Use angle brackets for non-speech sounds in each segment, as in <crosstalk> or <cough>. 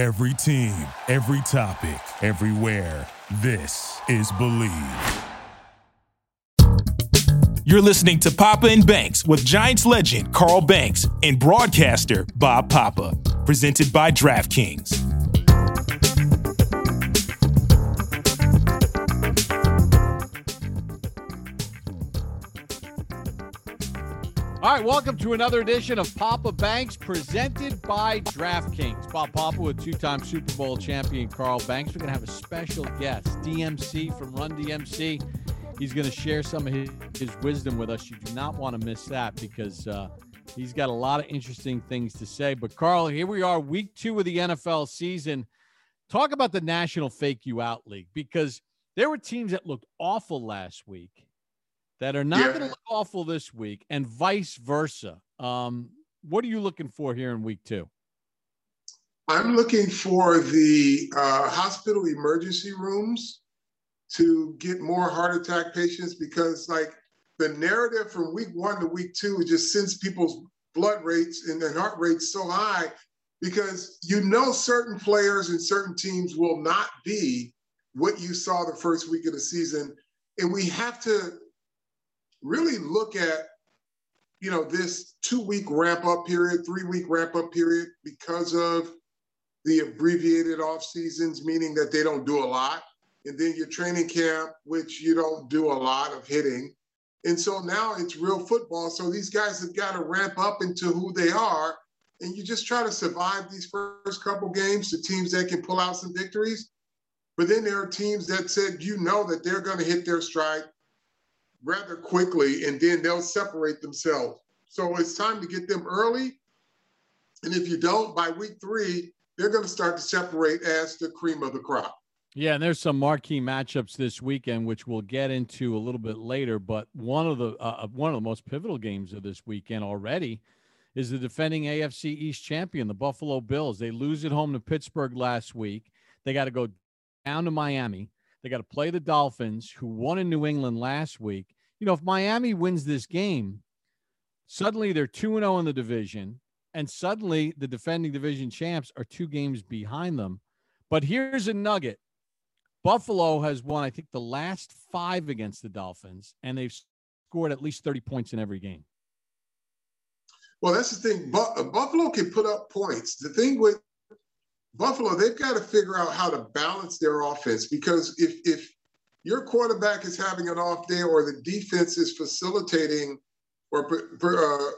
Every team, every topic, everywhere. This is Believe. You're listening to Papa and Banks with Giants legend Carl Banks and broadcaster Bob Papa, presented by DraftKings. All right, welcome to another edition of Papa Banks presented by DraftKings. Bob Papa with two time Super Bowl champion Carl Banks. We're going to have a special guest, DMC from Run DMC. He's going to share some of his, his, wisdom with us. You do not want to miss that because uh, he's got a lot of interesting things to say. But, Carl, here we are, week two of the NFL season. Talk about the National Fake You Out League because there were teams that looked awful last week that are not yeah. going to look awful this week, and vice versa. Um, what are you looking for here in week two? I'm looking for the uh, hospital emergency rooms to get more heart attack patients because, like, the narrative from week one to week two just sends people's blood rates and their heart rates so high because you know certain players and certain teams will not be what you saw the first week of the season. And we have to really look at you know this two week ramp up period, three week ramp up period because of the abbreviated off seasons, meaning that they don't do a lot, and then your training camp, which you don't do a lot of hitting. And so now it's real football. So these guys have got to ramp up into who they are. And you just try to survive these first couple games to teams that can pull out some victories. But then there are teams that said, you know, that they're going to hit their stride rather quickly, and then they'll separate themselves. So it's time to get them early. And if you don't, by week three, they're going to start to separate as the cream of the crop. Yeah, and there's some marquee matchups this weekend, which we'll get into a little bit later. But one of the uh, uh one of the most pivotal games of this weekend already is the defending AFC East champion, the Buffalo Bills. They lose at home to Pittsburgh last week. They got to go down to Miami. They got to play the Dolphins, who won in New England last week. You know, if Miami wins this game, suddenly they're 2 0 in the division, and suddenly the defending division champs are two games behind them. But here's a nugget Buffalo has won, I think, the last five against the Dolphins, and they've scored at least 30 points in every game. Well, that's the thing. Uh, Buffalo can put up points. The thing with Buffalo, they've got to figure out how to balance their offense because if if your quarterback is having an off day or the defense is facilitating or uh,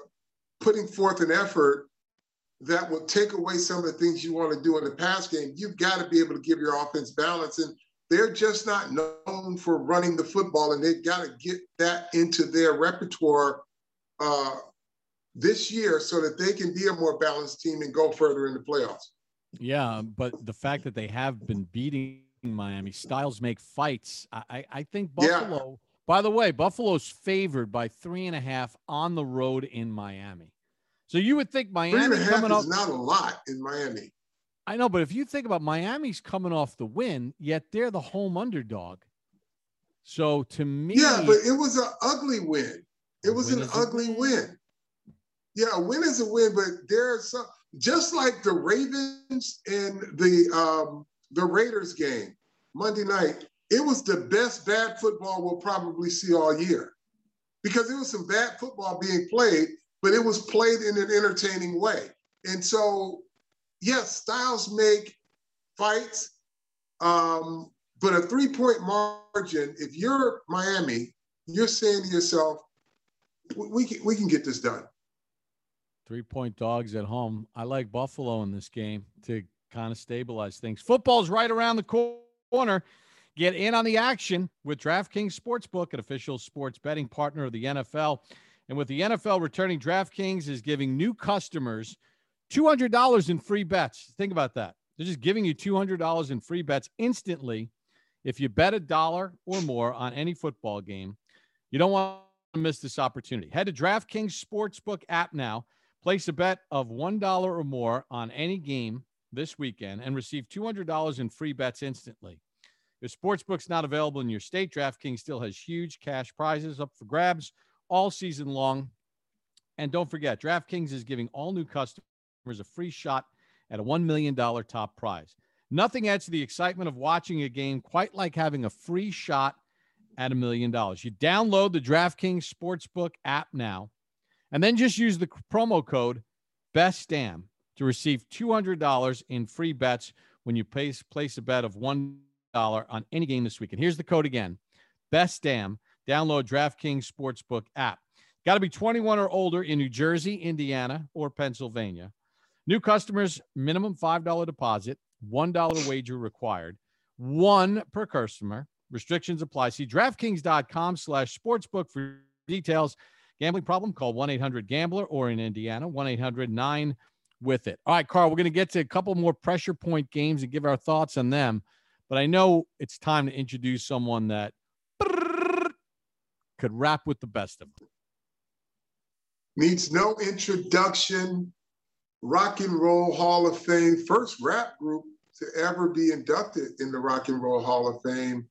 putting forth an effort that will take away some of the things you want to do in the pass game, you've got to be able to give your offense balance. And they're just not known for running the football, and they've got to get that into their repertoire uh, this year so that they can be a more balanced team and go further in the playoffs. Yeah, but the fact that they have been beating Miami, styles make fights. I, I think Buffalo. Yeah. By the way, Buffalo's favored by three and a half on the road in Miami. So you would think Miami three and a half coming is not a lot in Miami. I know, but if you think about Miami's coming off the win, yet they're the home underdog. So to me, yeah, but it was an ugly win. It was an ugly win. win. Yeah, a win is a win, but there's some just like the Ravens and the um, the Raiders game Monday night, it was the best bad football we'll probably see all year because it was some bad football being played, but it was played in an entertaining way. And so, yes, styles make fights, um, but a three point margin, if you're Miami, you're saying to yourself, we can, we can get this done. Three point dogs at home. I like Buffalo in this game to kind of stabilize things. Football's right around the corner. Get in on the action with DraftKings Sportsbook, an official sports betting partner of the NFL. And with the NFL returning, DraftKings is giving new customers $200 in free bets. Think about that. They're just giving you $200 in free bets instantly if you bet a dollar or more on any football game. You don't want to miss this opportunity. Head to DraftKings Sportsbook app now Place a bet of $1 or more on any game this weekend and receive $200 in free bets instantly. If sportsbook's not available in your state, DraftKings still has huge cash prizes up for grabs all season long. And don't forget, DraftKings is giving all new customers a free shot at a $1 million top prize. Nothing adds to the excitement of watching a game quite like having a free shot at a million dollars. You download the DraftKings Sportsbook app now, and then just use the promo code BESTDAM to receive $200 in free bets when you place, place a bet of $1 on any game this week. And here's the code again BESTDAM. Download DraftKings Sportsbook app. Got to be 21 or older in New Jersey, Indiana, or Pennsylvania. New customers, minimum $5 deposit, $1 wager required, one per customer. Restrictions apply. See DraftKings.com slash sportsbook for details. Gambling problem? Call 1-800-GAMBLER or in Indiana, 1-800-9 with it. All right, Carl, we're going to get to a couple more pressure point games and give our thoughts on them. But I know it's time to introduce someone that <laughs> could rap with the best of them. Needs no introduction. Rock and Roll Hall of Fame, first rap group to ever be inducted in the Rock and Roll Hall of Fame.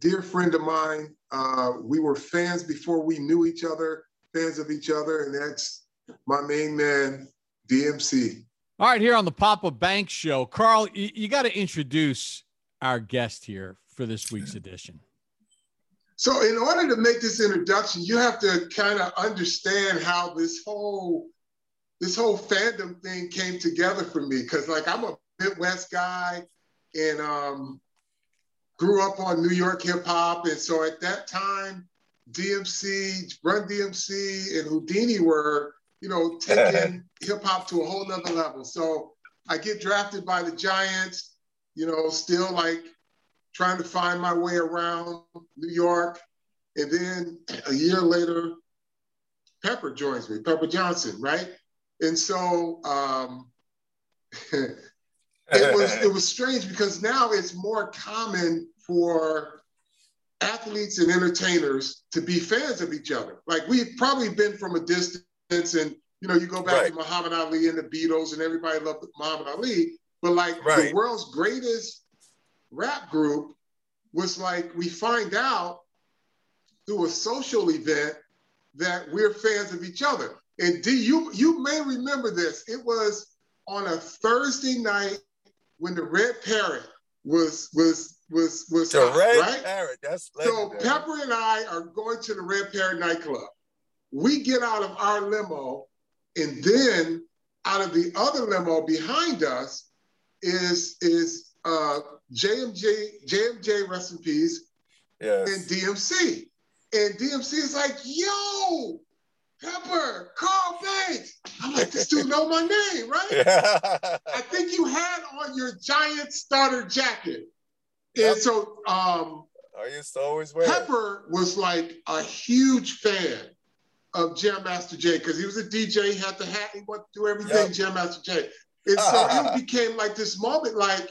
Dear friend of mine, uh, we were fans before we knew each other, fans of each other, and that's my main man, DMC. All right, here on the Papa Bank Show, Carl, you, you got to introduce our guest here for this week's edition. So, in order to make this introduction, you have to kind of understand how this whole this whole fandom thing came together for me. Because, like, I'm a Midwest guy, and um, grew up on New York hip hop, and so at that time, DMC, Run DMC, and Whodini were, you know, <laughs> taking hip hop to a whole nother level. So I get drafted by the Giants, you know, still like trying to find my way around New York. And then a year later, Pepper joins me, Pepper Johnson, right? And so um, <laughs> it was <laughs> it was strange because now it's more common for athletes and entertainers to be fans of each other. Like we've probably been from a distance, and you know, you go back right. to Muhammad Ali and the Beatles, and everybody loved Muhammad Ali. But like right. the world's greatest rap group was like we find out through a social event that we're fans of each other. And D, you you may remember this. It was on a Thursday night when the Red Parrot was was was was the hot, Red right? Parrot. That's legendary. so. Pepper and I are going to the Red Parrot nightclub. We get out of our limo, and then out of the other limo behind us is is uh, JMJ, JMJ, rest in peace, yes. and DMC. And DMC is like, yo, Pepper, Carl Banks. I'm like, this dude know my name, right? Yeah. I think you had on your giant starter jacket. Yep. And so um I used to always wear Pepper was like a huge fan of Jam Master Jay because he was a DJ, he had the hat, he went to do everything yep. Jam Master Jay. And so it <laughs> became like this moment like,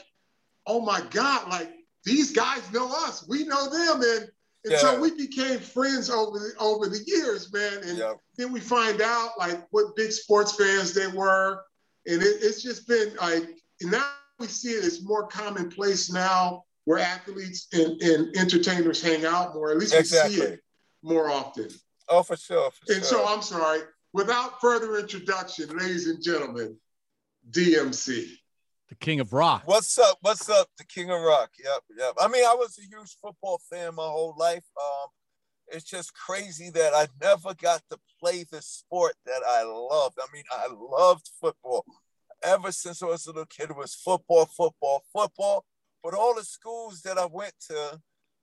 oh my God, like these guys know us, we know them. And, and yeah. so we became friends over the, over the years, man. And then we find out like what big sports fans they were. And it, it's just been like, now we see it as more commonplace now where athletes and, and entertainers hang out more. At least exactly. we see it more often. Oh, for sure. For and sure. so I'm sorry. Without further introduction, ladies and gentlemen, DMC the king of rock. What's up? What's up? The king of rock. Yep, yep. I mean, I was a huge football fan my whole life. Um, it's just crazy that I never got to play the sport that I loved. I mean, I loved football. Ever since I was a little kid, it was football, football, football. But all the schools that I went to,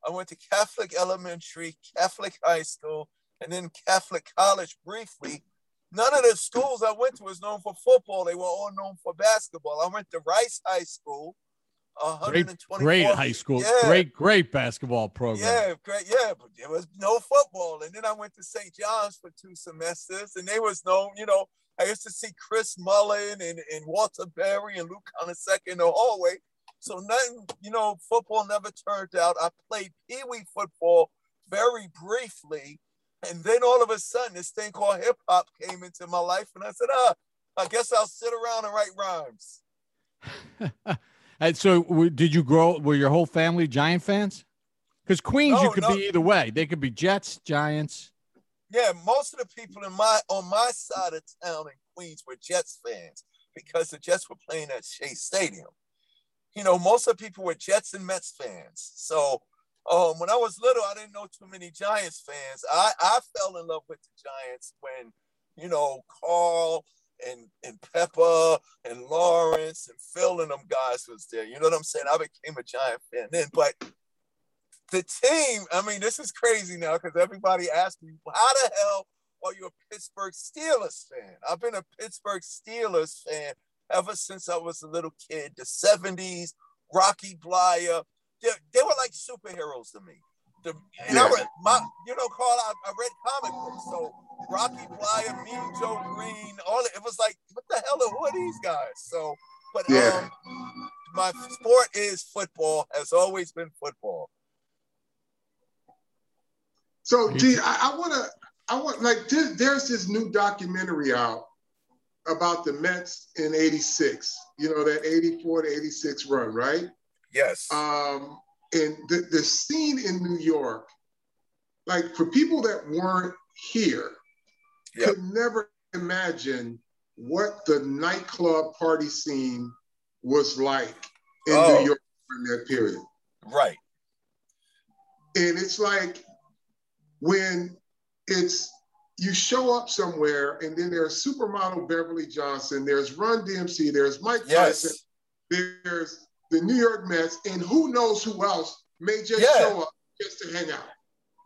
I went to Catholic Elementary, Catholic High School, and then Catholic College briefly. None of the schools I went to was known for football. They were all known for basketball. I went to Rice High School. Great, great high school. Yeah. Great, great basketball program. Yeah, great. Yeah, but there was no football. And then I went to St. John's for two semesters, and they was known, you know, I used to see Chris Mullin and, and Walter Berry and Lou Carnesecca in the hallway. So nothing, you know, football never turned out. I played Pee Wee football very briefly and then all of a sudden, this thing called hip hop came into my life, and I said, "Ah, I guess I'll sit around and write rhymes." <laughs> and so, did you grow? Were your whole family Giant fans? Because Queens, no, you could no. be either way. They could be Jets, Giants. Yeah, most of the people in my on my side of town in Queens were Jets fans because the Jets were playing at Shea Stadium. You know, most of the people were Jets and Mets fans. So um, when I was little, I didn't know too many Giants fans. I, I fell in love with the Giants when, you know, Carl and and Pepper and Lawrence and Phil and them guys was there. You know what I'm saying? I became a Giant fan then. But the team, I mean, this is crazy now because everybody asks me, how the hell are you a Pittsburgh Steelers fan? I've been a Pittsburgh Steelers fan ever since I was a little kid. The 70s, Rocky Bleier, they, they were like superheroes to me. The, and yeah. I read my, you know, Carl, I, I, read comic books, so Rocky Bleier, Mean Joe Greene, all it, it was like, what the hell are, who are these guys? So, but yeah. um, my sport is football, has always been football. So, D, I, I want to, I want like this, there's this new documentary out about the Mets in '86. You know that '84 to '86 run, right? Yes. Um, and the the scene in New York, like for people that weren't here, yep. could never imagine what the nightclub party scene was like in oh. New York in that period. Right. And it's like when it's you show up somewhere and then there's supermodel Beverly Johnson, there's Run DMC, there's Mike yes. Tyson, there's the New York Mets, and who knows who else may just yeah. show up just to hang out.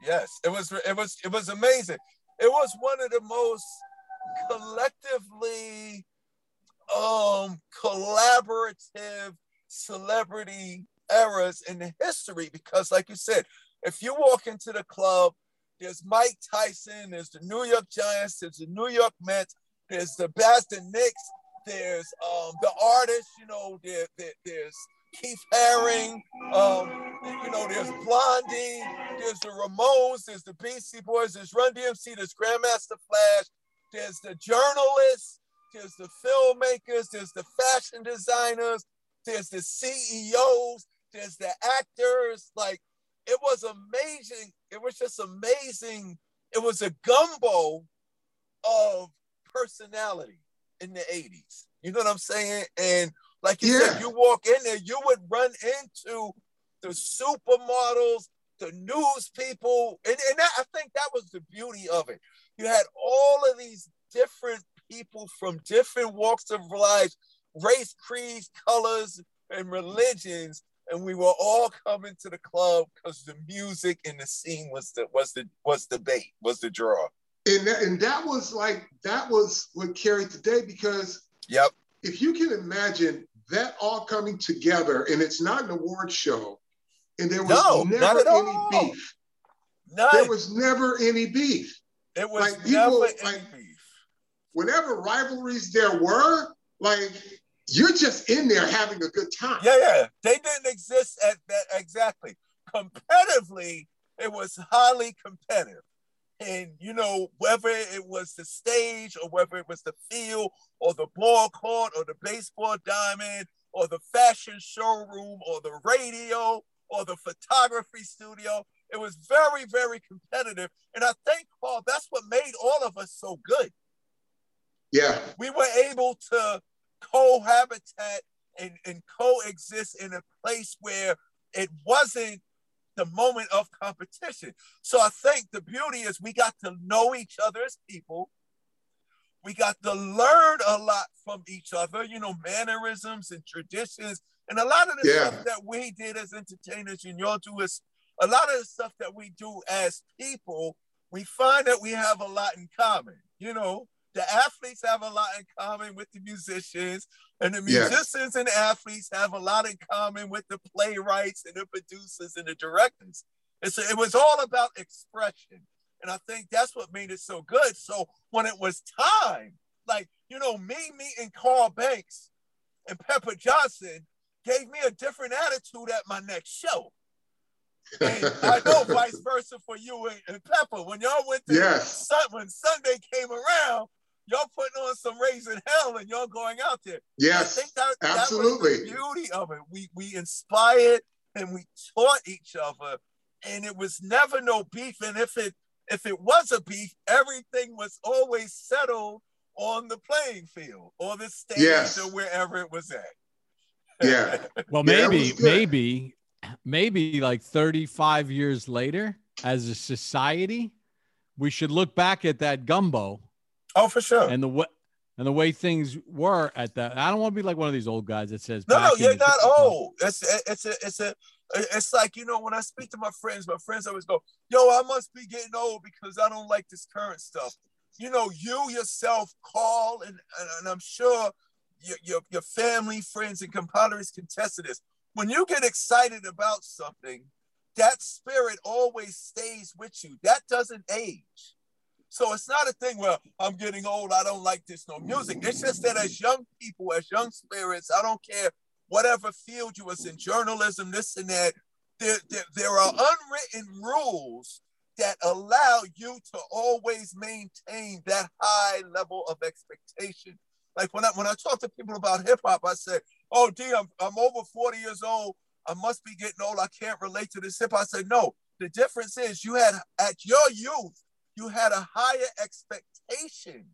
Yes, it was it was it was amazing. It was one of the most collectively um collaborative celebrity eras in the history because like you said, if you walk into the club there's Mike Tyson. There's the New York Giants. There's the New York Mets. There's the Boston Knicks. There's um, the artists. You know, there, there, there's Keith Haring. Um, you know, there's Blondie. There's the Ramones. There's the Beastie Boys. There's Run DMC. There's Grandmaster Flash. There's the journalists. There's the filmmakers. There's the fashion designers. There's the CEOs. There's the actors. Like it was amazing. It was just amazing. It was a gumbo of personality in the 80s. You know what I'm saying? And like you yeah. said, you walk in there, you would run into the supermodels, the news people. And, and that, I think that was the beauty of it. You had all of these different people from different walks of life, race, creeds, colors, and religions and we were all coming to the club because the music and the scene was the was the was the bait, was the draw. And that, and that was like that was what carried the day because yep. If you can imagine that all coming together, and it's not an award show, and there was no, never any all. beef. None. There was never any beef. It was like people, like, beef. Whenever rivalries there were, like you're just in there having a good time. Yeah, yeah. They didn't exist at that exactly. Competitively, it was highly competitive. And you know, whether it was the stage or whether it was the field or the ball court or the baseball diamond or the fashion showroom or the radio or the photography studio, it was very, very competitive. And I think, Paul, that's what made all of us so good. Yeah. We were able to cohabitat and, and coexist in a place where it wasn't the moment of competition. So I think the beauty is we got to know each other as people. We got to learn a lot from each other, you know, mannerisms and traditions. And a lot of the yeah. stuff that we did as entertainers and y'all do is a lot of the stuff that we do as people, we find that we have a lot in common. You know, the athletes have a lot in common with the musicians, and the musicians and athletes have a lot in common with the playwrights and the producers and the directors. And so it was all about expression. And I think that's what made it so good. So when it was time, like, you know, me meeting Carl Banks and Pepper Johnson gave me a different attitude at my next show. And I know <laughs> vice versa for you and, and Pepper. When y'all went to yes. when Sunday came around, y'all putting on some raising hell and y'all going out there. Yes, I think that, absolutely. That the beauty of it. We we inspired and we taught each other, and it was never no beef. And if it if it was a beef, everything was always settled on the playing field or the stage Yes. or wherever it was at. Yeah. <laughs> Well, maybe, was good. maybe, maybe like 35 years later, as a society, we should look back at that gumbo oh, for sure. and the way and the way things were at that. I don't want to be like one of these old guys that says, No, no, you're not old. It's it's a it's a it's like you know when I speak to my friends, my friends always go, "Yo, I must be getting old because I don't like this current stuff." You know, you yourself call, and and, and I'm sure your, your your family, friends, and compadres can test to this. When you get excited about something, that spirit always stays with you. That doesn't age. So it's not a thing where I'm getting old, I don't like this no music. It's just that as young people, as young spirits, I don't care whatever field you was in, journalism, this and that, there, there, there are unwritten rules that allow you to always maintain that high level of expectation. Like when I when I talk to people about hip hop, I say, "Oh, D, I'm I'm over 40 years old. I must be getting old. I can't relate to this hip hop." I say, "No. The difference is you had at your youth, you had a higher expectation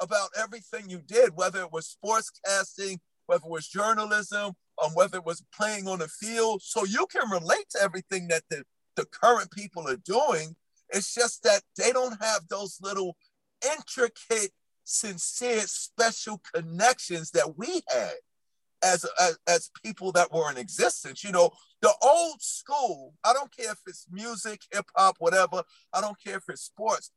about everything you did, whether it was sports casting, whether it was journalism, um, whether it was playing on the field. So you can relate to everything that the, the current people are doing. It's just that they don't have those little intricate, sincere, special connections that we had as, as, as people that were in existence. You know, the old school, I don't care if it's music, hip hop, whatever, I don't care if it's sports.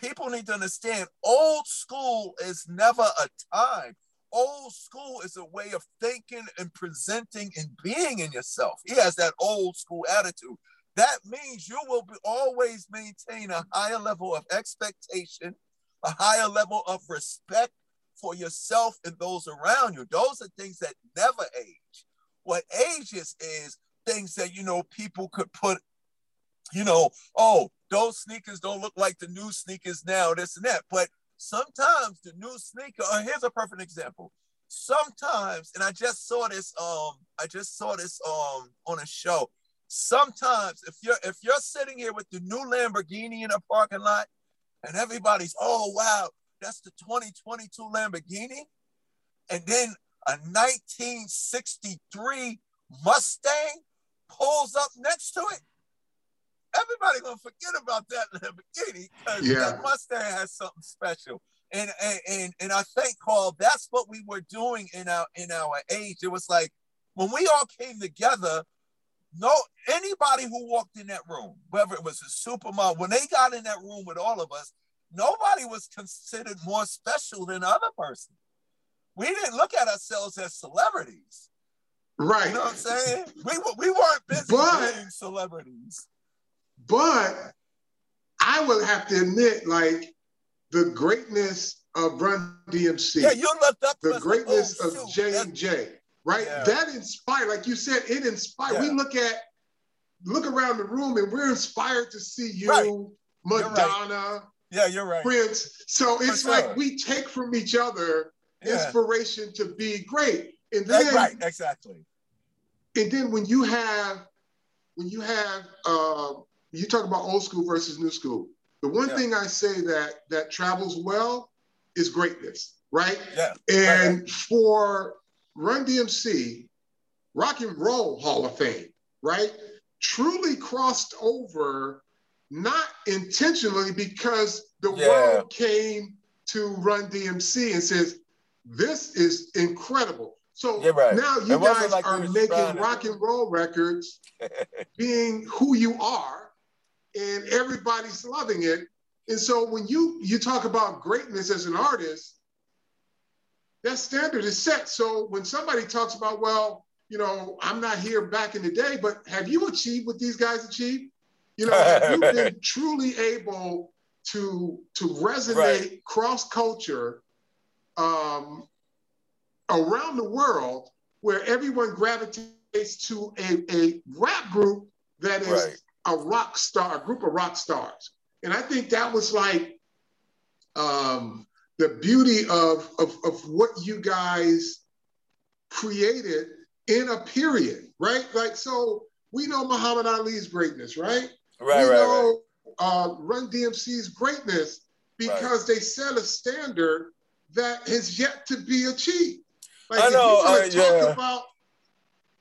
People need to understand old school is never a time. Old school is a way of thinking and presenting and being in yourself. He has that old school attitude. That means you will be, always maintain a higher level of expectation, a higher level of respect for yourself and those around you. Those are things that never age. What ages is things that, you know, people could put, you know, oh, those sneakers don't look like the new sneakers now, this and that. But sometimes the new sneaker, uh, here's a perfect example. Sometimes, and I just saw this, um, I just saw this um on a show. Sometimes if you're if you're sitting here with the new Lamborghini in a parking lot and everybody's, oh wow, that's the 2022 Lamborghini, and then a 1963 Mustang pulls up next to it, everybody gonna forget about that Lamborghini because Yeah. that Mustang has something special. And, and and and I think Carl, that's what we were doing in our in our age. It was like when we all came together, no anybody who walked in that room, whether it was a supermodel, when they got in that room with all of us, nobody was considered more special than the other person. We didn't look at ourselves as celebrities. Right. You know what I'm saying? We, we weren't busy But- being celebrities. But I would have to admit, like the greatness of Run DMC, Yeah, you looked up the us like, greatness oh, of J and J. right? Yeah. That inspired, like you said, it inspired. We look at look around the room and we're inspired to see you, Right. You're right. Yeah, you're right. Prince. So it's sure. like we take from each other Yeah. inspiration to be great. And That's then right, exactly. and then when you have when you have uh, you talk about old school versus new school the one Yeah. thing i say that that travels well is greatness right Yeah. and for run dmc rock and roll hall of fame right truly crossed over not intentionally because the Yeah. world came to run dmc and says this is incredible so You're right. now you guys like are making rock and roll records <laughs> being who you are and everybody's loving it and so when you you talk about greatness as an artist that standard is set so when somebody talks about well you know i'm not here back in the day but have you achieved what these guys achieved you know <laughs> you've been truly able to to resonate Right. cross culture um, around the world where everyone gravitates to a, a rap group that is Right. a rock star, a group of rock stars. And I think that was like um, the beauty of, of, of what you guys created in a period, right? Like, so we know Muhammad Ali's greatness, right? Right, we right, right. know uh, Run DMC's greatness because they set a standard that has yet to be achieved. Like I if know, you want uh, to talk yeah. about,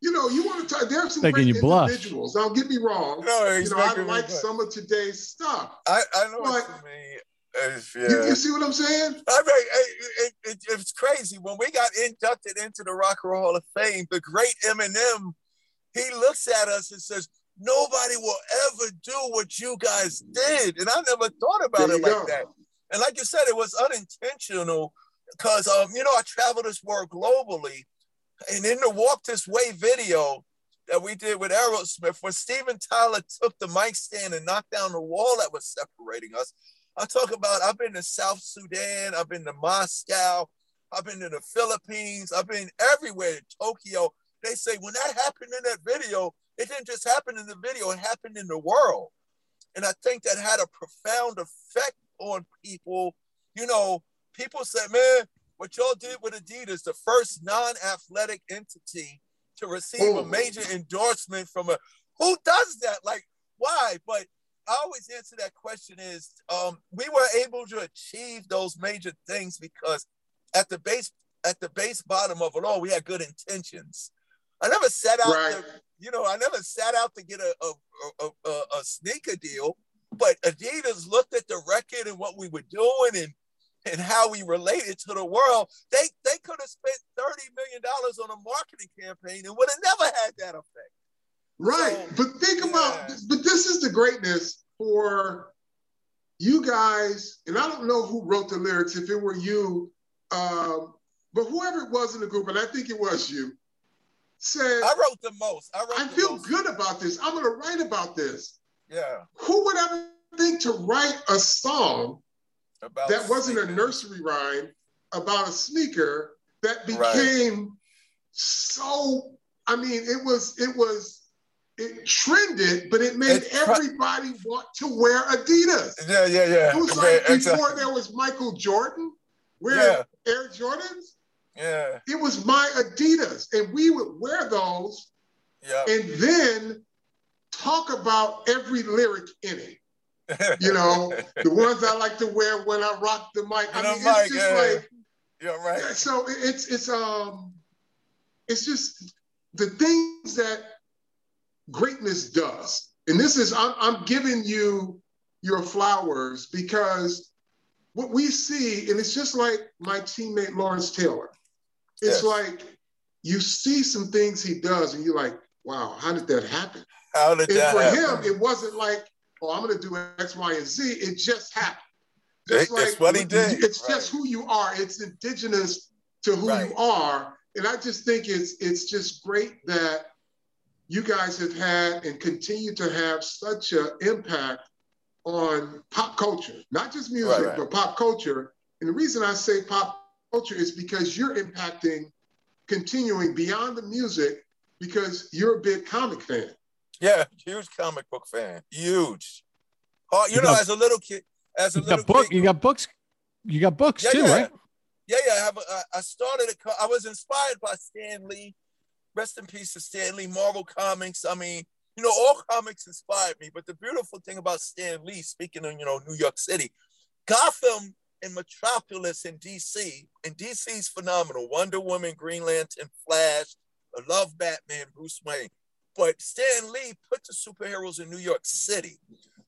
you know, you want to talk. There's some Making great you blush. individuals. Don't get me wrong. No, he's you know, I like blush. some of today's stuff. I, I know what But- you mean. It's- yeah. You, you see what I'm saying? I mean, it, it, it, it's crazy. When we got inducted into the Rock and Roll Hall of Fame, the great Eminem, he looks at us and says, Nobody will ever do what you guys did. And I never thought about There it like go. that. And like you said, it was unintentional because, um, you know, I travel this world globally. And in the Walk This Way video that we did with Aerosmith, when Steven Tyler took the mic stand and knocked down the wall that was separating us, I talk about I've been to South Sudan, I've been to Moscow, I've been to the Philippines, I've been everywhere, Tokyo. They say when that happened in that video, it didn't just happen in the video, it happened in the world. And I think that had a profound effect on people. You know, people said, man, what y'all did with Adidas, the first non-athletic entity to receive a major endorsement from a who does that? Like, why? But I always answer that question is um, we were able to achieve those major things because at the base at the base bottom of it all, we had good intentions. I never set out Right. to, you know, I never set out to get a a, a, a, a sneaker deal, but Adidas looked at the record and what we were doing and and how we related to the world. They they could have spent thirty million dollars on a marketing campaign and would have never had that effect. Right. So, but think about, yeah. but this is the greatness for you guys. And I don't know who wrote the lyrics, if it were you, um, but whoever it was in the group, and I think it was you, said, I wrote the most. I wrote I feel most. good about this. I'm going to write about this. Yeah. Who would ever think to write a song About that wasn't a nursery rhyme about a sneaker that Right. became so i mean it was it was it trended but it made It tra- everybody want to wear adidas Yeah, yeah, yeah. it was like before there was michael jordan wearing Yeah. air jordans Yeah, it was my adidas and we would wear those yeah. and then talk about every lyric in it you <laughs> know the ones i like to wear when i rock the mic i mean Mike, it's just yeah. like You're right. So it's it's um it's just the things that greatness does. And this is I'm I'm giving you your flowers because what we see, and it's just like my teammate Lawrence Taylor. It's Yes. like you see some things he does, and you're like, wow, how did that happen? How did And that for happen? him, it wasn't like, oh, I'm gonna do X, Y, and Z. It just happened. It- it's what he did, It's just who you are. It's indigenous to who Right. you are. And I just think it's it's just great that you guys have had and continue to have such an impact on pop culture, not just music, Right, right. but pop culture. And the reason I say pop culture is because you're impacting, continuing beyond the music, because you're a big comic fan. Yeah, huge comic book fan. Huge. Oh, you You know, got- as a little kid, as a little book. kid, You got books. You got books Yeah, too, yeah. right? Yeah, yeah. I, have a, I- I started. A, co- I was inspired by Stan Lee. Rest in peace to Stan Lee. Marvel Comics. I mean, you know, all comics inspired me. But the beautiful thing about Stan Lee, speaking of you know New York City, Gotham and Metropolis in DC, and DC's phenomenal. Wonder Woman, Green Lantern, Flash. I love Batman, Bruce Wayne. But Stan Lee put the superheroes in New York City.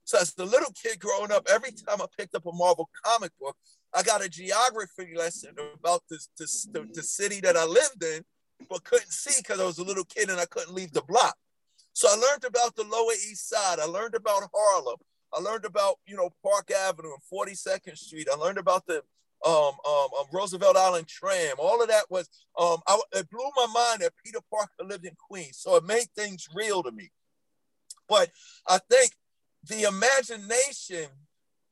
So as the little kid growing up, every time I picked up a Marvel comic book, I got a geography lesson about this, this the, the city that I lived in, but couldn't see because I was a little kid and I couldn't leave the block. So I learned about the Lower East Side. I learned about Harlem. I learned about you know Park Avenue and 42nd Street. I learned about the um, um, um, Roosevelt Island tram. All of that was um, I, it blew my mind that Peter Parker lived in Queens. So it made things real to me. But I think the imagination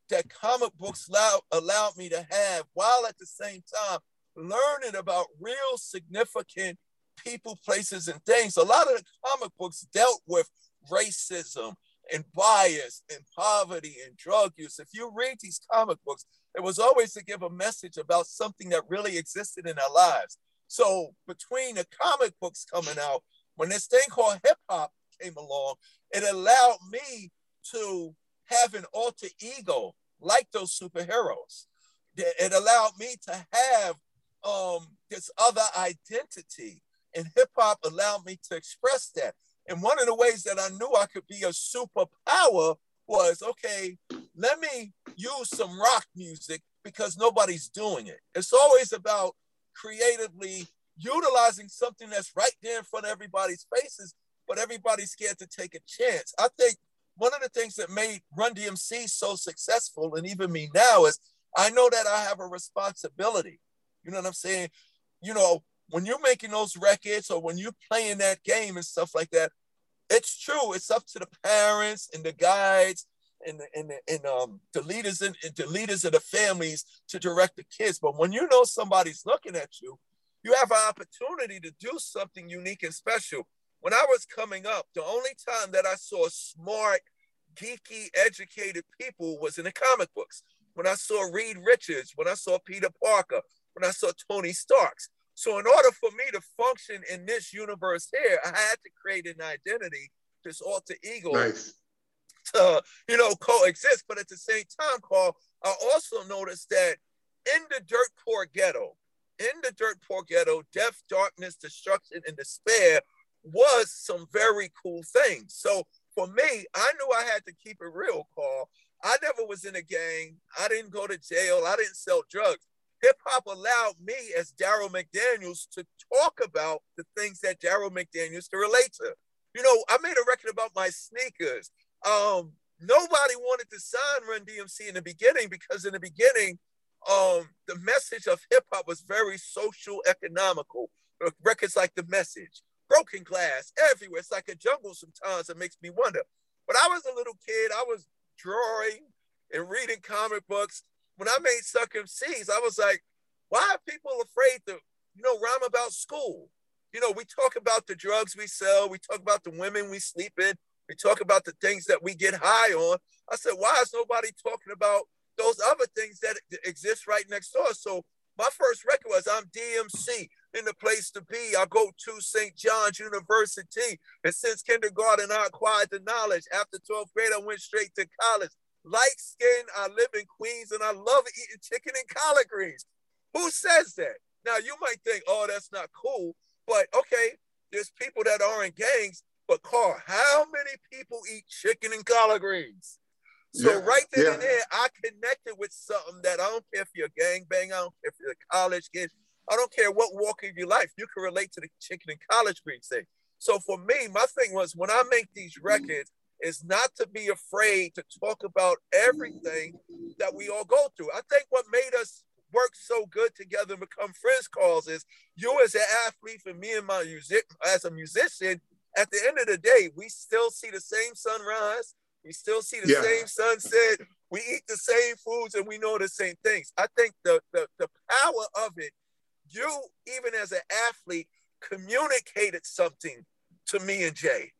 that comic books allow, allowed me to have while at the same time learning about real significant people, places, and things. A lot of the comic books dealt with racism and bias and poverty and drug use. If you read these comic books, it was always to give a message about something that really existed in our lives. So between the comic books coming out, when this thing called hip hop came along, it allowed me to have an alter ego like those superheroes. it allowed me to have um, this other identity. And hip hop allowed me to express that. And one of the ways that I knew I could be a superpower was okay, let me use some rock music because nobody's doing it. It's always about creatively utilizing something that's right there in front of everybody's faces, but everybody's scared to take a chance. I think one of the things that made Run DMC so successful, and even me now, is I know that I have a responsibility. You know what I'm saying? You know, when you're making those records or when you're playing that game and stuff like that, it's true. It's up to the parents and the guides and the, and, the, and um, the leaders and the leaders of the families to direct the kids. But when you know somebody's looking at you, you have an opportunity to do something unique and special. When I was coming up, the only time that I saw smart, geeky, educated people was in the comic books. When I saw Reed Richards, when I saw Peter Parker, when I saw Tony Starks. So in order for me to function in this universe here, I had to create an identity, this alter ego, nice. to you know coexist. But at the same time, Carl, I also noticed that in the dirt poor ghetto, in the dirt poor ghetto, death, darkness, destruction, and despair was some very cool things. So for me, I knew I had to keep it real, Carl. I never was in a gang. I didn't go to jail. I didn't sell drugs hip hop allowed me as Darryl McDaniels to talk about the things that Darryl McDaniels to relate to. You know, I made a record about my sneakers. Um, nobody wanted to sign Run DMC in the beginning because in the beginning, um, the message of hip hop was very social economical. Records like The Message, Broken Glass, everywhere. It's like a jungle sometimes. It makes me wonder. But I was a little kid. I was drawing and reading comic books when I made Sucker MCs, I was like, why are people afraid to, you know, rhyme about school? You know, we talk about the drugs we sell, we talk about the women we sleep in, we talk about the things that we get high on. I said, why is nobody talking about those other things that exist right next door? So my first record was I'm DMC in the place to be. I go to St. John's University. And since kindergarten, I acquired the knowledge. After 12th grade, I went straight to college light skin. I live in Queens and I love eating chicken and collard greens. Who says that? Now you might think, oh, that's not cool, but okay, there's people that are in gangs, but Carl, how many people eat chicken and collard greens? So yeah, right then yeah. and there, I connected with something that I don't care if you're a gang bang, I don't care if you're a college kid, I don't care what walk of your life, you can relate to the chicken and collard greens thing. So for me, my thing was when I make these records, is not to be afraid to talk about everything that we all go through. I think what made us work so good together and become friends calls is you as an athlete and me and my music as a musician at the end of the day we still see the same sunrise we still see the yeah. same sunset we eat the same foods and we know the same things i think the, the the power of it you even as an athlete communicated something to me and jay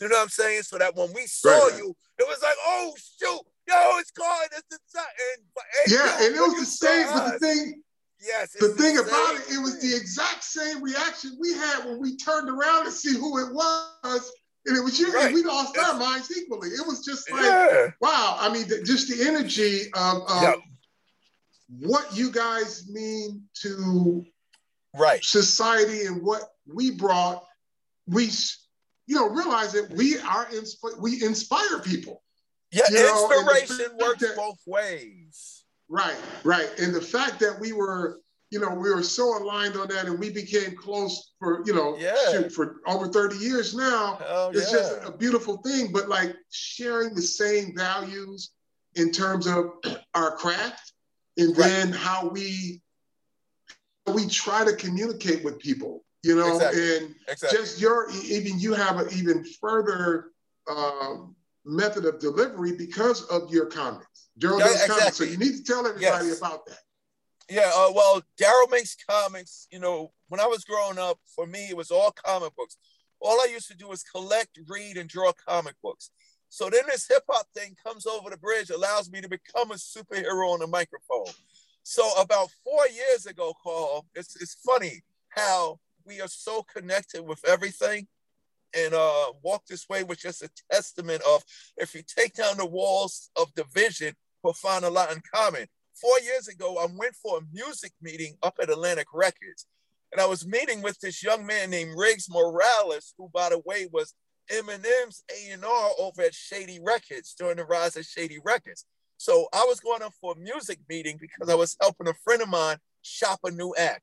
you know what I'm saying? So that when we saw right. you, it was like, oh shoot, yo, it's gone. It's the and, and yeah, yo, and it was the same. But the thing, yes, the thing the about it, it was the exact same reaction we had when we turned around to see who it was. And it was you, right. and we lost it's, our minds equally. It was just like, yeah. wow. I mean, the, just the energy of, of yep. what you guys mean to right society and what we brought. We you know, realize that we are insp- we inspire people. Yeah, you inspiration works that, both ways. Right, right. And the fact that we were, you know, we were so aligned on that and we became close for, you know, yeah. shoot, for over 30 years now. Hell it's yeah. just a beautiful thing. But like sharing the same values in terms of <clears throat> our craft and right. then how we we try to communicate with people you know, exactly. and exactly. just your even you have an even further um, method of delivery because of your comments. Darryl yeah, exactly. comments. So you need to tell everybody yes. about that. Yeah, uh, well, Darryl makes comics. You know, when I was growing up, for me, it was all comic books. All I used to do was collect, read, and draw comic books. So then this hip hop thing comes over the bridge, allows me to become a superhero on the microphone. So about four years ago, Carl, it's, it's funny how we are so connected with everything. And uh, walk this way was just a testament of if you take down the walls of division, we'll find a lot in common. four years ago, I went for a music meeting up at Atlantic Records. And I was meeting with this young man named Riggs Morales, who, by the way, was Eminem's A&R over at Shady Records during the rise of Shady Records. So I was going up for a music meeting because I was helping a friend of mine shop a new act.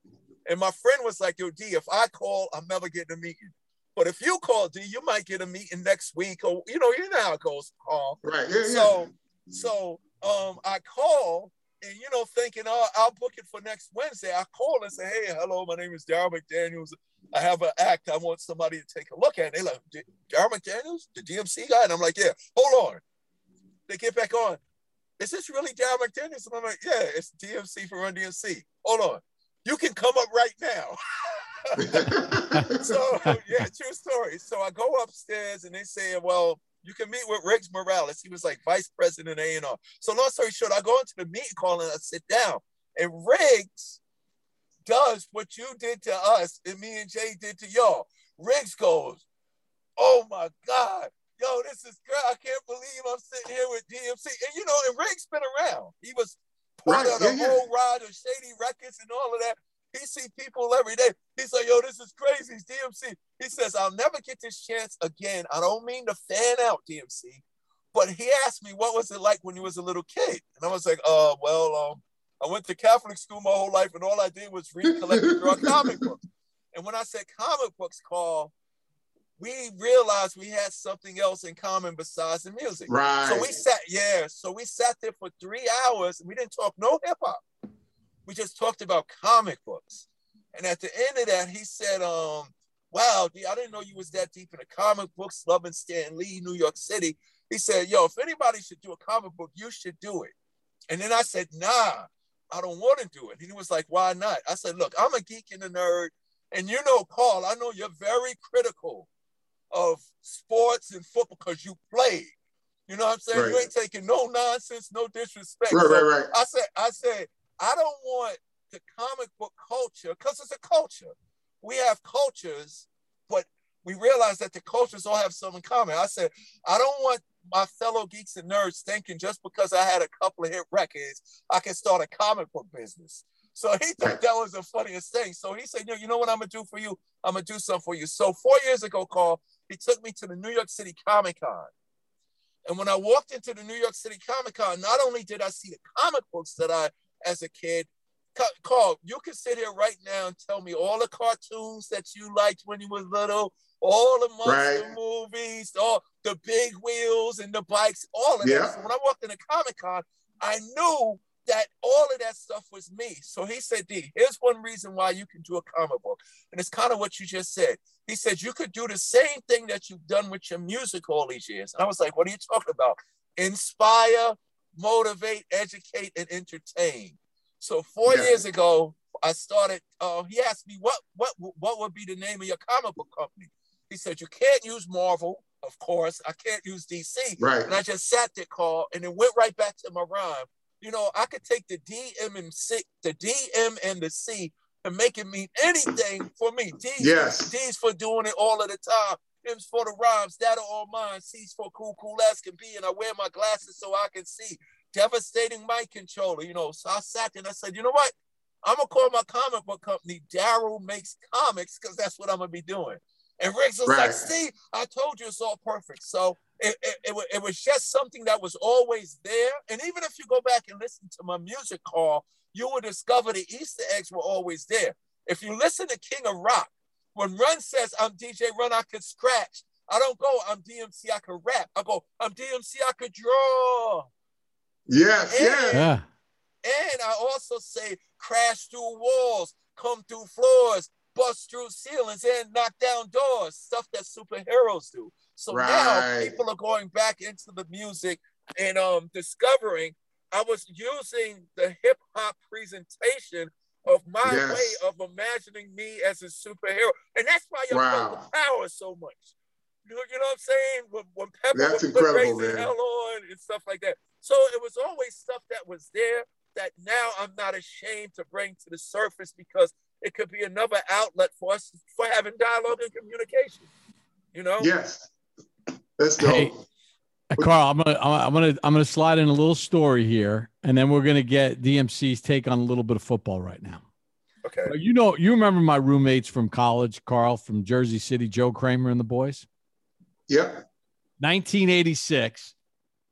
And my friend was like, yo, D, if I call, I'm never getting a meeting. But if you call D, you might get a meeting next week, or you know, you know how it goes, Carl. Right. Yeah, so, yeah. so um, I call and you know, thinking, oh, I'll book it for next Wednesday. I call and say, hey, hello, my name is Darryl McDaniels. I have an act I want somebody to take a look at. And they like, Darryl McDaniels, the DMC guy? And I'm like, yeah, hold on. They get back on. Is this really Darryl McDaniels? And I'm like, yeah, it's DMC for Run DMC. Hold on. You can come up right now. <laughs> so <laughs> yeah, true story. So I go upstairs and they say, well, you can meet with Riggs Morales. He was like vice president A and R. So long story short, I go into the meeting call and I sit down, and Riggs does what you did to us and me and Jay did to y'all. Riggs goes, "Oh my God, yo, this is great! I can't believe I'm sitting here with DMC." And you know, and Riggs been around. He was part right, of the yeah, whole yeah. ride of Shady Records and all of that. He see people every day. He's like, yo, this is crazy. It's DMC. He says, I'll never get this chance again. I don't mean to fan out DMC, but he asked me, what was it like when you was a little kid? And I was like, uh, well, um, I went to Catholic school my whole life, and all I did was read, collect, and <laughs> draw comic books. And when I said comic books, Carl, we realized we had something else in common besides the music. Right. So we sat, yeah. So we sat there for three hours, and we didn't talk no hip hop we just talked about comic books. And at the end of that, he said, um, wow, I didn't know you was that deep in the comic books, loving Stan Lee, New York City. He said, yo, if anybody should do a comic book, you should do it. And then I said, nah, I don't want to do it. And he was like, why not? I said, look, I'm a geek and a nerd. And you know, Carl, I know you're very critical of sports and football because you played. You know what I'm saying? Right. You ain't taking no nonsense, no disrespect. Right, so right, right. I said, I said, I don't want the comic book culture because it's a culture. We have cultures, but we realize that the cultures all have something in common. I said, I don't want my fellow geeks and nerds thinking just because I had a couple of hit records, I can start a comic book business. So he thought that was the funniest thing. So he said, you know, you know what I'm gonna do for you? I'm gonna do something for you. So four years ago, Carl, he took me to the New York City Comic Con. And when I walked into the New York City Comic Con, not only did I see the comic books that I as a kid. Carl, you can sit here right now and tell me all the cartoons that you liked when you was little, all the monster right. movies, all the big wheels and the bikes, all of yeah. that. So when I walked in a Comic Con, I knew that all of that stuff was me. So he said, D, here's one reason why you can do a comic book. And it's kind of what you just said. He said, you could do the same thing that you've done with your music all these years. And I was like, what are you talking about? Inspire, motivate, educate, and entertain. So four yeah. years ago, I started. Uh, he asked me what what what would be the name of your comic book company. He said you can't use Marvel, of course. I can't use DC. Right. And I just sat there, Carl, and it went right back to my rhyme. You know, I could take the D, M, and C, the D, M, and the C, and make it mean anything for me. D's, yes. D's for doing it all of the time. M's for the rhymes, that are all mine. C's for cool, cool as can be. And I wear my glasses so I can see. Devastating mic controller, you know. So I sat there and I said, you know what? I'm gonna call my comic book company Darryl Makes Comics because that's what I'm gonna be doing. And Riggs was right. like, see, I told you it's all perfect. So it, it, it, it, was just something that was always there. And even if you go back and listen to my music Carl, you will discover the Easter eggs were always there. If you listen to King of Rock, when Run says, I'm DJ Run, I can scratch. I don't go, I'm DMC, I can rap. I go, I'm DMC, I could draw. Yes, and, yeah. yeah. And I also say, crash through walls, come through floors, bust through ceilings, and knock down doors, stuff that superheroes do. So right. now people are going back into the music and um discovering I was using the hip hop presentation of my yes. way of imagining me as a superhero. And that's why you wow. feel the power so much. You know, you know what I'm saying? When, when Pepper that's would put Raising Hell on and stuff like that. So it was always stuff that was there that now I'm not ashamed to bring to the surface because it could be another outlet for us for having dialogue and communication. You know? Yes. That's dope. Hey, Carl, I'm gonna I'm gonna I'm gonna slide in a little story here, and then we're gonna get DMC's take on a little bit of football right now. Okay. You know, you remember my roommates from college, Carl from Jersey City, Joe Kramer and the boys. Yep. 1986.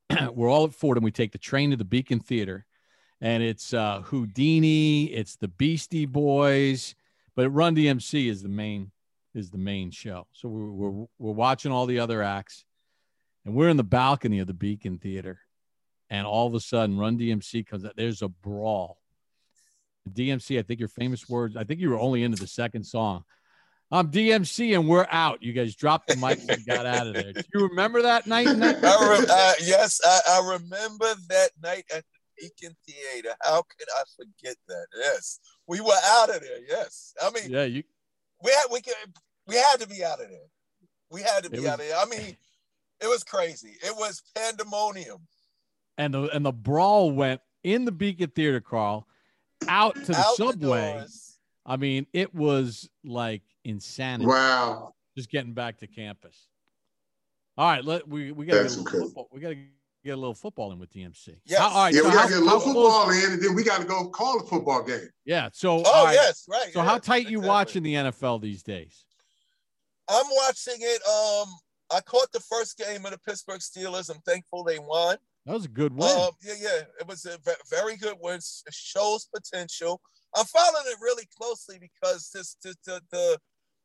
<clears throat> we're all at Fordham. We take the train to the Beacon Theater, and it's uh, Whodini, it's the Beastie Boys, but Run DMC is the main is the main show. So we're we're, we're watching all the other acts and we're in the balcony of the Beacon Theater, and all of a sudden, Run DMC comes out. There's a brawl. DMC, I think your famous words. I think you were only into the second song. I'm DMC and we're out. You guys dropped the mics and got out of there. Do you remember that night? <laughs> I re- uh, yes, I, I, remember that night at the Beacon Theater. How could I forget that? Yes, we were out of there. Yes, I mean, yeah, you. We had we could, we had to be out of there. We had to be was, out of there. I mean, it was crazy. It was pandemonium. And the and the brawl went in the Beacon Theater, Carl, out to the out subway. The I mean, it was like insanity. Wow. Just getting back to campus. All right, let we we got we got to get a little football in with DMC. Yeah, all right, yeah, so we got to get a little football close? in, and then we got to go call a football game. Yeah. So, oh right. yes, right. So, yes, how tight exactly. you watching the NFL these days? I'm watching it. Um, I caught the first game of the Pittsburgh Steelers. I'm thankful they won. That was a good win. Um, yeah, yeah, it was a very good win. It shows potential. I'm following it really closely because this, this the, the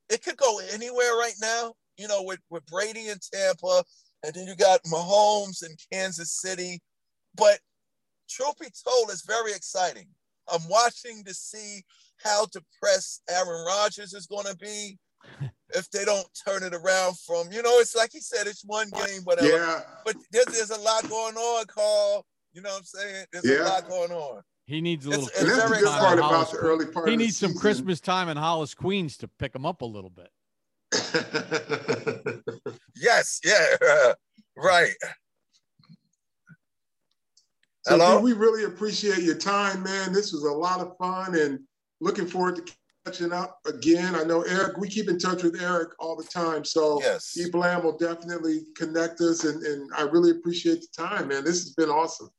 it could go anywhere right now. You know, with with Brady in Tampa, and then you got Mahomes in Kansas City. But truth be told, it's very exciting. I'm watching to see how depressed Aaron Rodgers is going to be <laughs> if they don't turn it around from, you know, it's like he said, it's one game, whatever. Yeah. But there's, there's a lot going on, Carl. You know what I'm saying? There's yeah. a lot going on. He needs a little. It's, it's that's the good part about the early part. He needs some Christmas time in Hollis, Queens, to pick him up a little bit. <laughs> yes, yeah, <laughs> right. So Hello? we really appreciate your time, man. This was a lot of fun, and looking forward to catching up again. I know Eric, we keep in touch with Eric all the time. So yes. E. Blam will definitely connect us. And, and I really appreciate the time, man. This has been awesome.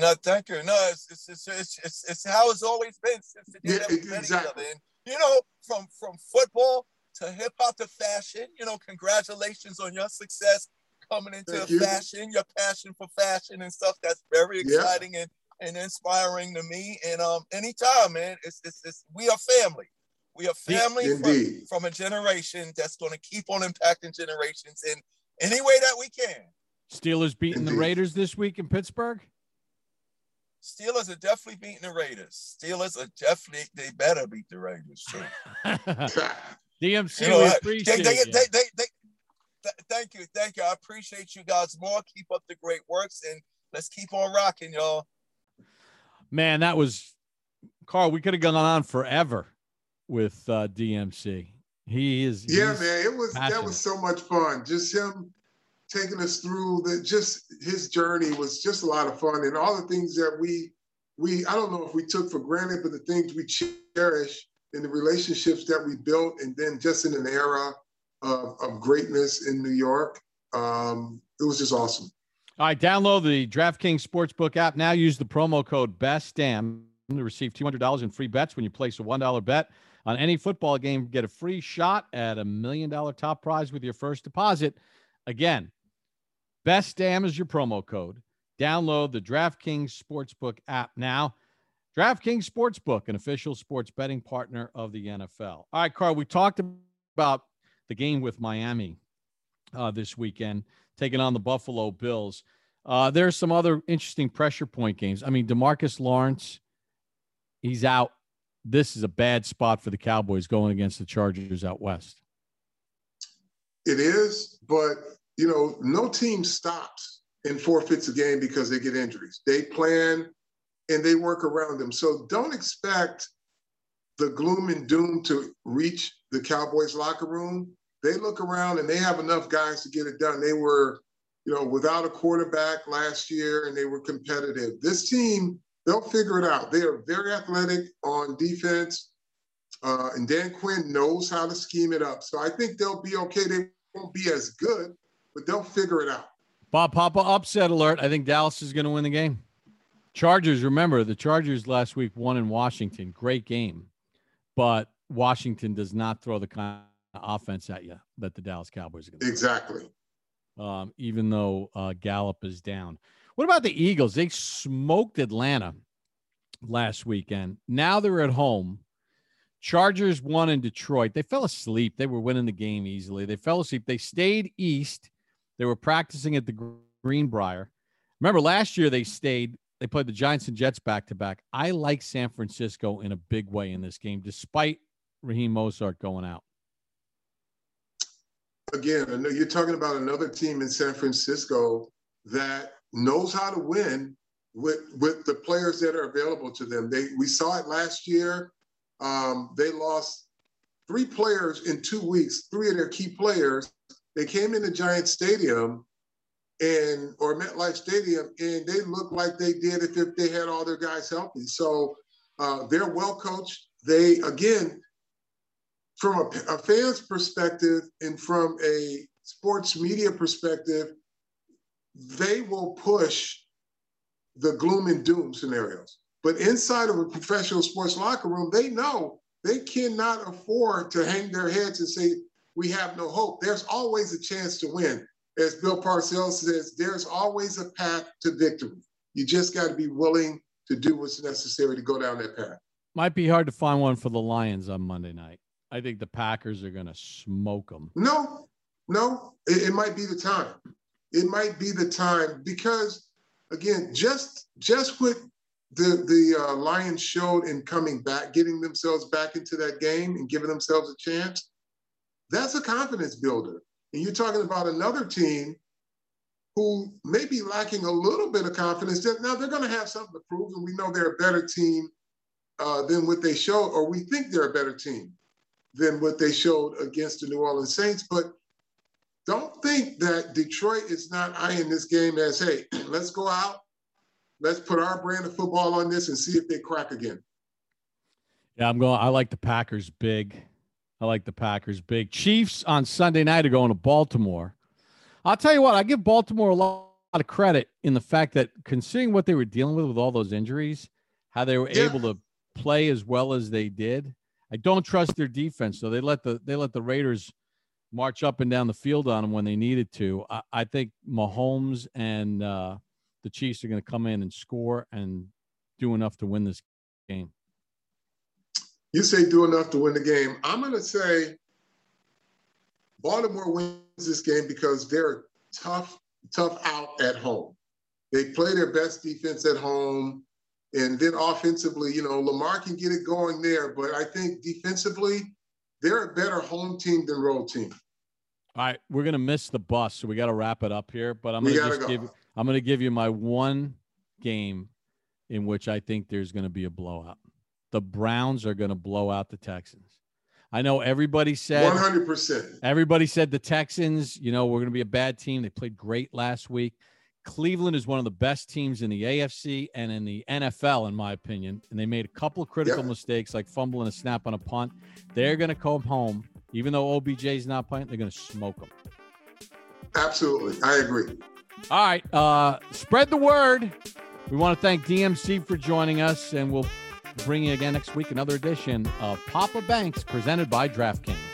No, thank you. No, it's it's it's it's, it's, it's how it's always been since the day yeah, that exactly. And, you know, from from football to hip hop to fashion. You know, congratulations on your success coming into thank fashion, your passion for fashion and stuff. That's very exciting yeah. and and inspiring to me. And um, anytime, man, it's, it's, it's we are family. We are family from, from, a generation that's going to keep on impacting generations in any way that we can. Steelers beating Indeed. the Raiders this week in Pittsburgh. Steelers are definitely beating the Raiders. Steelers are definitely they better beat the Raiders too. <laughs> <laughs> DMC, you know, we appreciate they, they, they, they, thank you, thank you. I appreciate you guys more. Keep up the great works and let's keep on rocking, y'all man, that was Carl. We could have gone on forever with uh, DMC. He is. Yeah, man. It was passionate. that was so much fun. Just him taking us through the just his journey was just a lot of fun, and all the things that we we I don't know if we took for granted, but the things we cherish in the relationships that we built, and then just in an era of, of greatness in New York, um, it was just awesome. All right, download the DraftKings Sportsbook app now. Use the promo code BESTDAM to receive $200 in free bets when you place a $1 bet on any football game. Get a free shot at a million dollar top prize with your first deposit. Again, BESTDAM is your promo code. Download the DraftKings Sportsbook app now. DraftKings Sportsbook, an official sports betting partner of the NFL. All right, Carl, we talked about the game with Miami uh, this weekend taking on the Buffalo Bills. Uh, there's some other interesting pressure point games. I mean, Demarcus Lawrence, he's out. This is a bad spot for the Cowboys going against the Chargers out west. It is, but you know, no team stops and forfeits a game because they get injuries. They plan and they work around them. So don't expect the gloom and doom to reach the Cowboys locker room they look around and they have enough guys to get it done. They were, you know, without a quarterback last year and they were competitive. This team, they'll figure it out. They are very athletic on defense. Uh, and Dan Quinn knows how to scheme it up. So I think they'll be okay. They won't be as good, but they'll figure it out. Bob Papa upset alert. I think Dallas is going to win the game. Chargers, remember the Chargers last week won in Washington. Great game. But Washington does not throw the kind offense at you that the Dallas Cowboys are going to. Exactly. Um, even though uh, Gallup is down. What about the Eagles? They smoked Atlanta last weekend. Now they're at home. Chargers won in Detroit. They fell asleep. They were winning the game easily. They fell asleep. They stayed east. They were practicing at the Greenbrier. Remember last year they stayed they played the Giants and Jets back to back. I like San Francisco in a big way in this game, despite Raheem Mostert going out. Again, you're talking about another team in San Francisco that knows how to win with with the players that are available to them. They we saw it last year. Um, they lost three players in two weeks, three of their key players. They came into Giant Stadium and or MetLife Stadium, and they looked like they did if, if they had all their guys healthy. So uh, they're well coached. They again, from a, a fan's perspective and from a sports media perspective, they will push the gloom and doom scenarios. But inside of a professional sports locker room, they know they cannot afford to hang their heads and say, we have no hope. There's always a chance to win as Bill Parcells says, there's always a path to victory. You just got to be willing to do what's necessary to go down that path. Might be hard to find one for the Lions on Monday night. I think the Packers are going to smoke them. No, no, it, it, might be the time. It might be the time because, again, just just what the the uh, Lions showed in coming back, getting themselves back into that game and giving themselves a chance, that's a confidence builder. And you're talking about another team who may be lacking a little bit of confidence. Now they're going to have something to prove, and we know they're a better team uh, than what they showed, or we think they're a better team than what they showed against the New Orleans Saints. But don't think that Detroit is not eyeing this game as, hey, <clears throat> let's go out, let's put our brand of football on this and see if they crack again. Yeah, I'm going. I like the Packers big. I like the Packers big. Chiefs on Sunday night are going to Baltimore. I'll tell you what, I give Baltimore a lot of credit in the fact that considering what they were dealing with with all those injuries, how they were yeah. able to play as well as they did. I don't trust their defense, so they let the they let the Raiders march up and down the field on them when they needed to. I, I think Mahomes and uh, the Chiefs are going to come in and score and do enough to win this game. You say do enough to win the game. I'm going to say Baltimore wins this game because they're tough, tough out at home. They play their best defense at home. And then offensively, you know, Lamar can get it going there. But I think defensively, they're a better home team than road team. All right, we're gonna miss the bus, so we got to wrap it up here. But I'm gonna just go. give I'm gonna give you my one game in which I think there's gonna be a blowout the Browns are going to blow out the Texans. I know everybody said 100%. Everybody said the Texans, you know, we're going to be a bad team. They played great last week. Cleveland is one of the best teams in the AFC and in the NFL, in my opinion. And they made a couple of critical yep. mistakes, like fumbling a snap on a punt. They're going to come home, even though OBJ is not playing. They're going to smoke them. Absolutely, I agree. All right, uh, spread the word. We want to thank DMC for joining us, and we'll bring you again next week another edition of Papa Banks presented by DraftKings.